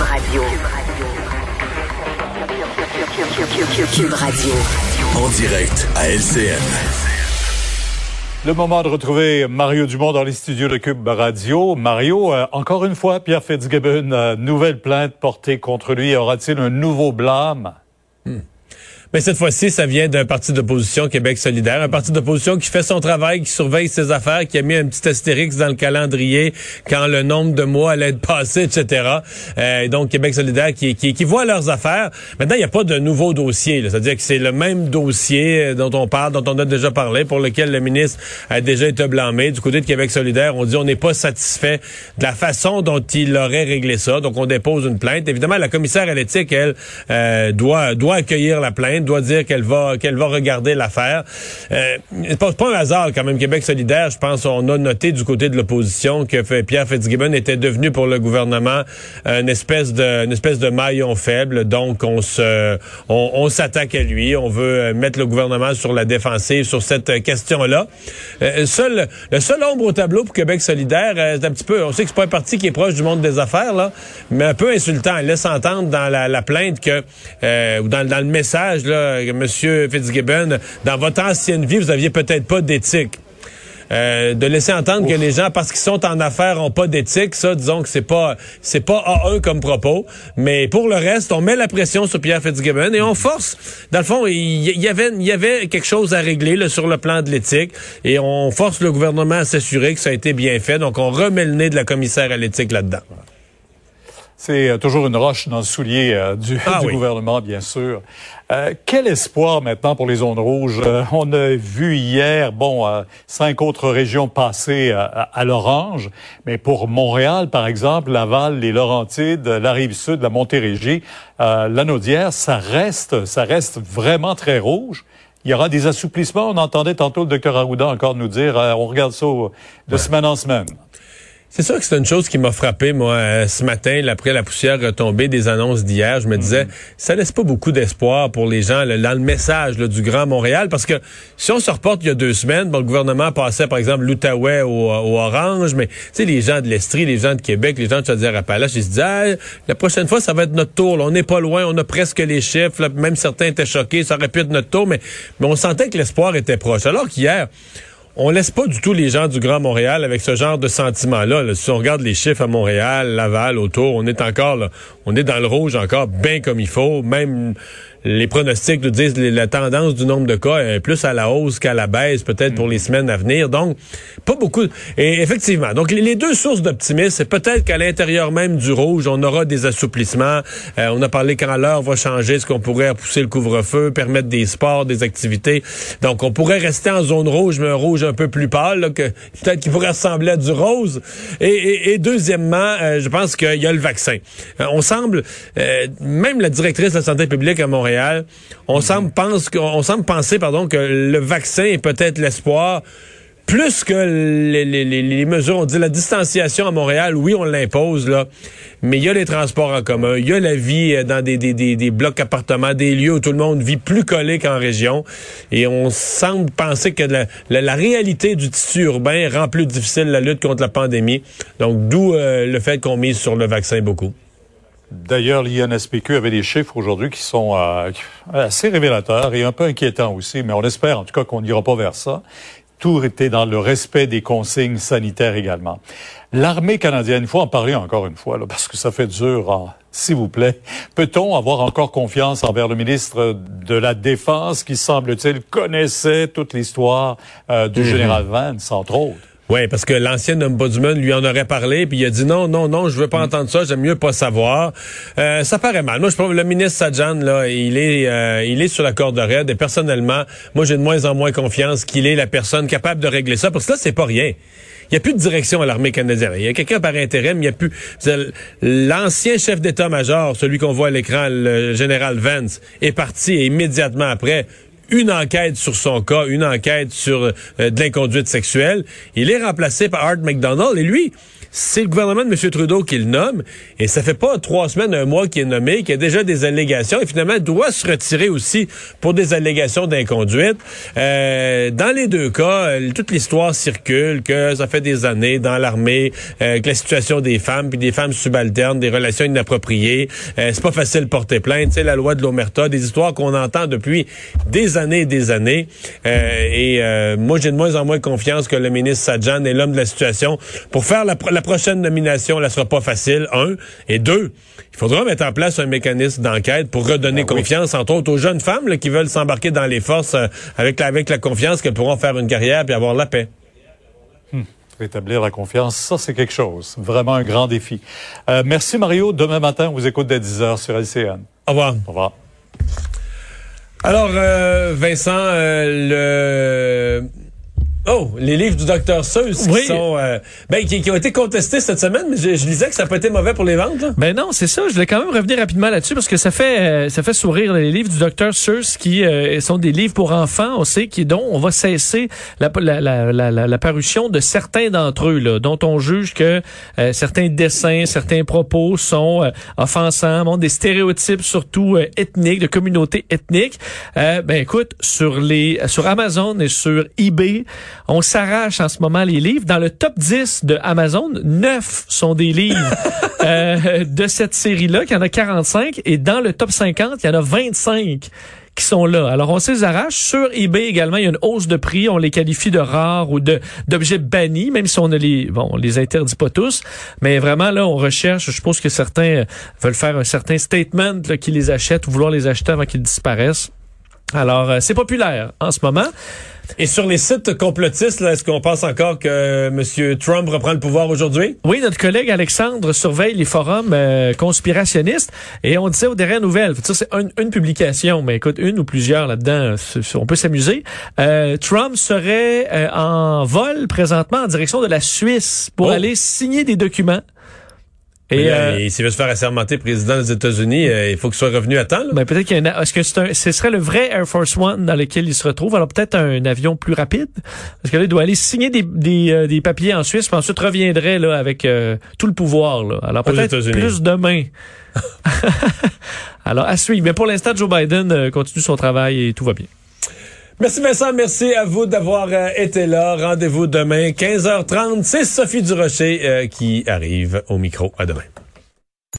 Radio. Cube Radio. En direct à LCN. Le moment de retrouver Mario Dumont dans les studios de Cube Radio. Mario, euh, encore une fois, Pierre Fitzgibbon, euh, nouvelle plainte portée contre lui. Aura-t-il un nouveau blâme? Mais cette fois-ci, ça vient d'un parti d'opposition, Québec solidaire, un parti d'opposition qui fait son travail, qui surveille ses affaires, qui a mis un petit astérix dans le calendrier quand le nombre de mois allait être passé, etc. Euh, donc, Québec solidaire qui, qui, qui voit leurs affaires. Maintenant, il n'y a pas de nouveau dossier. C'est-à-dire que c'est le même dossier euh, dont on parle, dont on a déjà parlé, pour lequel le ministre a déjà été blâmé. Du côté de Québec solidaire, on dit on n'est pas satisfait de la façon dont il aurait réglé ça. Donc, on dépose une plainte. Évidemment, la commissaire à l'éthique, elle, euh, doit, doit accueillir la plainte doit dire qu'elle va qu'elle va regarder l'affaire. Euh, c'est pas, un hasard quand même. Québec solidaire, je pense, on a noté du côté de l'opposition que Pierre Fitzgibbon était devenu pour le gouvernement une espèce de espèce de maillon faible. Donc on se on, s'attaque à lui. On veut euh, mettre le gouvernement sur la défensive sur cette question-là. Euh, seul le seul ombre au tableau pour Québec solidaire, euh, c'est un petit peu. On sait que c'est pas un parti qui est proche du monde des affaires là, mais un peu insultant. Il laisse entendre dans la, plainte que ou dans, dans le message là Monsieur Fitzgibbon, dans votre ancienne vie, vous aviez peut-être pas d'éthique. Euh, de laisser entendre que les gens, parce qu'ils sont en affaires, ont pas d'éthique, ça, disons que c'est pas c'est pas A1 comme propos. Mais pour le reste, on met la pression sur Pierre Fitzgibbon et on force. Dans le fond, il y, avait il y avait quelque chose à régler là, sur le plan de l'éthique et on force le gouvernement à s'assurer que ça a été bien fait. Donc on remet le nez de la commissaire à l'éthique là-dedans. C'est euh, toujours une roche dans le soulier euh, du, ah gouvernement, bien sûr. Euh, quel espoir maintenant pour les zones rouges? on a vu hier, bon, cinq autres régions passer à, l'orange, mais pour Montréal, par exemple, Laval, les Laurentides, la Rive-Sud, la Montérégie, la Naudière, ça reste, ça reste vraiment très rouge. Il y aura des assouplissements. On entendait tantôt le docteur Arruda encore nous dire, on regarde ça de semaine en semaine. C'est sûr que c'est une chose qui m'a frappé, moi, euh, ce matin, après la poussière retombée des annonces d'hier. Je me disais, mhm. ça laisse pas beaucoup d'espoir pour les gens dans le message du Grand Montréal, parce que si on se reporte il y a deux semaines, bon, le gouvernement passait, par exemple, l'Outaouais au, Orange, mais tu sais, les gens de l'Estrie, les gens de Québec, les gens de Chaudière-Appalaches, ils se disaient, la prochaine fois, ça va être notre tour. on n'est pas loin, on a presque les chiffres. même certains étaient choqués, ça aurait pu être notre tour, mais, mais on sentait que l'espoir était proche. Alors qu'hier, on laisse pas du tout les gens du Grand Montréal avec ce genre de sentiment-là. Si on regarde les chiffres à Montréal, Laval, autour, on est encore là, on est dans le rouge encore bien comme il faut. Même les pronostics nous disent la tendance du nombre de cas est plus à la hausse qu'à la baisse, peut-être pour les mm. semaines à venir. Donc, pas beaucoup. Et effectivement, donc les, deux sources d'optimisme, c'est peut-être qu'à l'intérieur même du rouge, on aura des assouplissements. Euh, on a parlé quand l'heure va changer, ce qu'on pourrait repousser le couvre-feu, permettre des sports, des activités. Donc, on pourrait rester en zone rouge, mais un rouge un peu plus pâle, que peut-être qu'il pourrait ressembler à du rose. Et, deuxièmement, euh, je pense qu'il y a le vaccin. Euh, on semble, même la directrice de la santé publique à Montréal on semble pense qu'on semble penser pardon que le vaccin est peut-être l'espoir. Plus que les, mesures, on dit la distanciation à Montréal, oui, on l'impose, là, mais il y a les transports en commun, il y a la vie euh, dans des, des, blocs appartements, des lieux où tout le monde vit plus collé qu'en région, et on semble penser que la, réalité du tissu urbain rend plus difficile la lutte contre la pandémie. Donc, d'où euh, le fait qu'on mise sur le vaccin beaucoup. D'ailleurs, l'INSPQ avait des chiffres aujourd'hui qui sont euh, assez révélateurs et un peu inquiétants aussi, mais on espère en tout cas qu'on n'ira pas vers ça. Tout était dans le respect des consignes sanitaires également. L'armée canadienne, il faut en parler encore une fois, là, parce que ça fait dur, hein. s'il vous plaît. Peut-on avoir encore confiance envers le ministre de la Défense qui, semble-t-il, connaissait toute l'histoire euh, du mhm. général Vance, entre autres? Oui, parce que l'ancien ombudsman lui en aurait parlé, puis il a dit non, non, non, je veux pas mm. entendre ça, j'aime mieux pas savoir. Euh, ça paraît mal. Moi, je trouve le ministre Sajan, là, il est, euh, il est sur la corde raide, et personnellement, moi, j'ai de moins en moins confiance qu'il est la personne capable de régler ça, parce que là, c'est pas rien. Il n'y a plus de direction à l'armée canadienne. Il y a quelqu'un par intérim, il n'y a plus... L'ancien chef d'état-major, celui qu'on voit à l'écran, le général Vance, est parti et immédiatement après, une enquête sur son cas, une enquête sur euh, de l'inconduite sexuelle. Il est remplacé par Art McDonald et lui, c'est le gouvernement de M. Trudeau qui le nomme, et ça fait pas trois semaines, un mois qu'il est nommé, qu'il y a déjà des allégations, et finalement doit se retirer aussi pour des allégations d'inconduite. Euh, dans les deux cas, euh, toute l'histoire circule, que ça fait des années dans l'armée, euh, que la situation des femmes, puis des femmes subalternes, des relations inappropriées, euh, c'est pas facile de porter plainte, sais, la loi de l'Omerta, des histoires qu'on entend depuis des années et des années. et moi, j'ai de moins en moins confiance que le ministre Sajjan est l'homme de la situation. Pour faire la, prochaine nomination, elle sera pas facile, un. Et deux, il faudra mettre en place un mécanisme d'enquête pour redonner ben confiance, entre autres, aux jeunes femmes qui veulent s'embarquer dans les forces euh, avec, la, avec la confiance qu'elles pourront faire une carrière et avoir la paix. Hmm. Rétablir la confiance, ça c'est quelque chose. Vraiment un grand défi. Euh, merci Mario. Demain matin, on vous écoute dès 10h sur LCN. Au revoir. Au revoir. Alors, euh, Vincent, le Oh, les livres du docteur Seuss qui sont euh, ben, qui, ont été contestés cette semaine, mais je, disais que ça n'a pas été mauvais pour les ventes. Là. Ben non, c'est ça. Je voulais quand même revenir rapidement là-dessus parce que ça fait euh, ça fait sourire les livres du docteur Seuss qui euh, sont des livres pour enfants. On sait qui dont on va cesser la, la, la, la parution de certains d'entre eux, là, dont on juge que certains dessins, certains propos sont offensants, montrent des stéréotypes surtout ethniques, de communautés ethniques. ben écoute, sur les sur Amazon et sur eBay on s'arrache en ce moment les livres. Dans le top 10 de Amazon, 9 sont des livres euh, de cette série-là, qu'il y en a 45. Et dans le top 50, il y en a 25 qui sont là. Alors, on les arrache. Sur eBay également, il y a une hausse de prix. On les qualifie de rares ou de d'objets bannis, même si on ne les bon, on les interdit pas tous. Mais vraiment, là, on recherche. Je suppose que certains veulent faire un certain statement qui les achètent ou vouloir les acheter avant qu'ils disparaissent. Alors, euh, c'est populaire en ce moment. Et sur les sites complotistes, est-ce qu'on pense encore que M. Trump reprend le pouvoir aujourd'hui? Oui, notre collègue Alexandre surveille les forums euh, conspirationnistes et on disait aux dernières nouvelles, c'est une, publication, mais écoute, une ou plusieurs là-dedans, on peut s'amuser. Euh, Trump serait en vol présentement en direction de la Suisse pour oh. aller signer des documents. Et euh, s'il veut se faire assermenter président des États-Unis, euh, il faut qu'il soit revenu à temps. Ben, peut-être qu'il y a un, est-ce que c'est un, ce serait le vrai Air Force One dans lequel il se retrouve? Alors peut-être un avion plus rapide, parce que là il doit aller signer des, des, euh, des papiers en Suisse, puis ensuite reviendrait là avec euh, tout le pouvoir. Là. Alors peut-être plus demain. Alors à suivre. Mais pour l'instant, Joe Biden continue son travail et tout va bien. Merci Vincent, merci à vous d'avoir été là. Rendez-vous demain 15h30. C'est Sophie Durocher qui arrive au micro. À demain.